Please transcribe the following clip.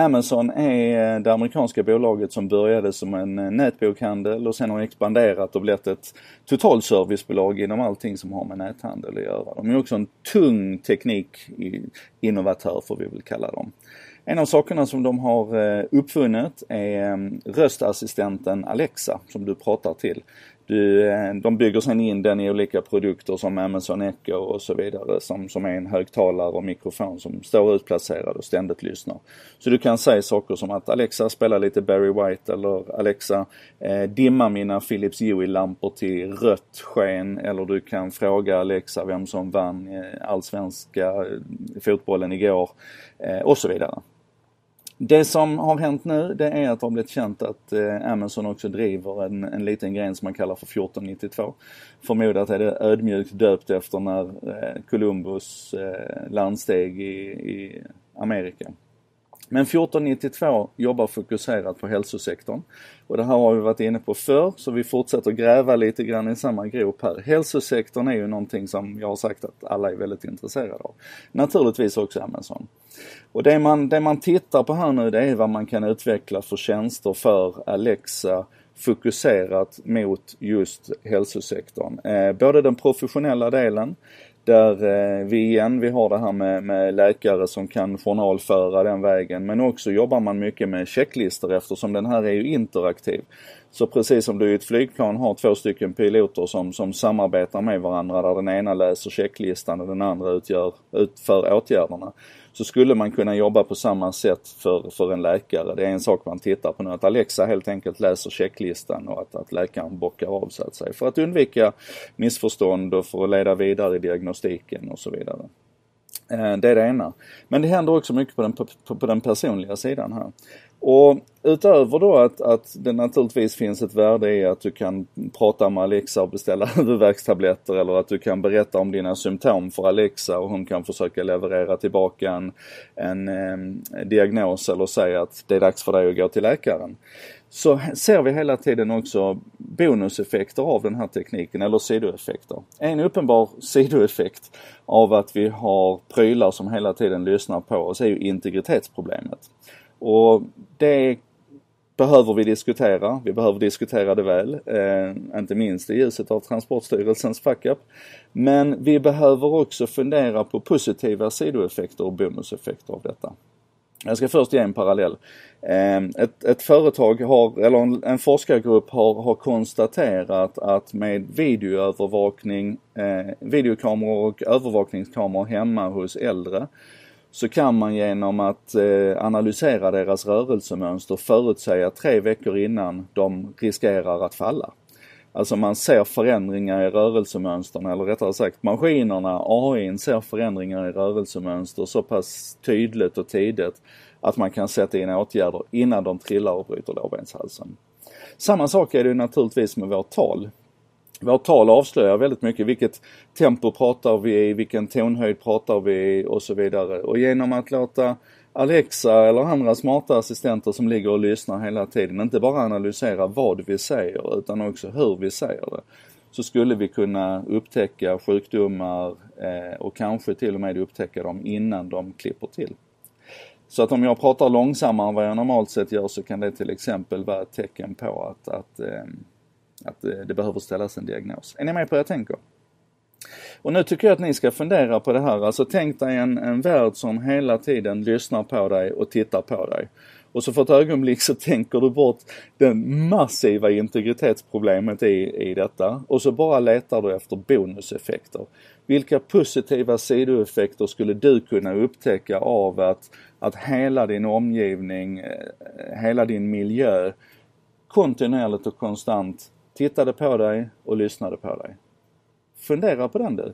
Amazon är eh, det amerikanska bolaget som började som en eh, nätbokhandel och sen har expanderat och blivit ett totalservicebolag inom allting som har med näthandel att göra. De är också en tung teknikinnovatör får vi väl kalla dem. En av sakerna som de har eh, uppfunnit är röstassistenten Alexa som du pratar till. Du, eh, de bygger sen in den i olika produkter som Amazon Echo och så vidare som, som är en högtalare och mikrofon som står utplacerad och ständigt lyssnar. Så du kan säga saker som att Alexa spelar lite Barry White eller Alexa eh, dimma mina Philips Hue-lampor till rött sken eller du kan fråga Alexa vem som vann eh, allsvenska eh, fotbollen igår eh, och så vidare. Det som har hänt nu det är att det har blivit känt att eh, Amazon också driver en, en liten gren som man kallar för 1492. Förmodat är det ödmjukt döpt efter när eh, Columbus eh, landsteg i, i Amerika. Men 1492 jobbar fokuserat på hälsosektorn. Och det här har vi varit inne på förr, så vi fortsätter gräva lite grann i samma grop här. Hälsosektorn är ju någonting som jag har sagt att alla är väldigt intresserade av. Naturligtvis också Amazon. Och det man, det man tittar på här nu det är vad man kan utveckla för tjänster för Alexa fokuserat mot just hälsosektorn. Eh, både den professionella delen där eh, vi igen, vi har det här med, med, läkare som kan journalföra den vägen. Men också jobbar man mycket med checklistor eftersom den här är ju interaktiv. Så precis som du i ett flygplan har två stycken piloter som, som samarbetar med varandra där den ena läser checklistan och den andra utgör, utför åtgärderna så skulle man kunna jobba på samma sätt för, för en läkare. Det är en sak man tittar på nu, att Alexa helt enkelt läser checklistan och att, att läkaren bockar av så att säga. För att undvika missförstånd och för att leda vidare i diagnostiken och så vidare. Eh, det är det ena. Men det händer också mycket på den, på, på den personliga sidan här. Och utöver då att, att det naturligtvis finns ett värde i att du kan prata med Alexa och beställa huvudvärkstabletter eller att du kan berätta om dina symptom för Alexa och hon kan försöka leverera tillbaka en, en eh, diagnos eller säga att det är dags för dig att gå till läkaren. Så ser vi hela tiden också bonuseffekter av den här tekniken eller sidoeffekter. En uppenbar sidoeffekt av att vi har prylar som hela tiden lyssnar på oss är ju integritetsproblemet. Och det behöver vi diskutera. Vi behöver diskutera det väl. Eh, inte minst i ljuset av Transportstyrelsens fuck-up. Men vi behöver också fundera på positiva sidoeffekter och bonuseffekter av detta. Jag ska först ge en parallell. Ehm, ett, ett, företag har, eller en, en forskargrupp har, har konstaterat att med videoövervakning, eh, videokameror och övervakningskameror hemma hos äldre så kan man genom att eh, analysera deras rörelsemönster förutsäga tre veckor innan de riskerar att falla. Alltså man ser förändringar i rörelsemönstren eller rättare sagt maskinerna, AI ser förändringar i rörelsemönster så pass tydligt och tidigt att man kan sätta in åtgärder innan de trillar och bryter lårbenshalsen. Samma sak är det naturligtvis med vårt tal. Vårt tal avslöjar väldigt mycket vilket tempo pratar vi i, vilken tonhöjd pratar vi i och så vidare. Och genom att låta Alexa eller andra smarta assistenter som ligger och lyssnar hela tiden inte bara analysera vad vi säger utan också hur vi säger det. Så skulle vi kunna upptäcka sjukdomar eh, och kanske till och med upptäcka dem innan de klipper till. Så att om jag pratar långsammare än vad jag normalt sett gör så kan det till exempel vara ett tecken på att, att eh, att det, det behöver ställas en diagnos. Är ni med på vad jag tänker? Och nu tycker jag att ni ska fundera på det här. Alltså tänk dig en, en värld som hela tiden lyssnar på dig och tittar på dig. Och så för ett ögonblick så tänker du bort det massiva integritetsproblemet i, i detta och så bara letar du efter bonuseffekter. Vilka positiva sidoeffekter skulle du kunna upptäcka av att, att hela din omgivning, eh, hela din miljö kontinuerligt och konstant tittade på dig och lyssnade på dig. Fundera på den du.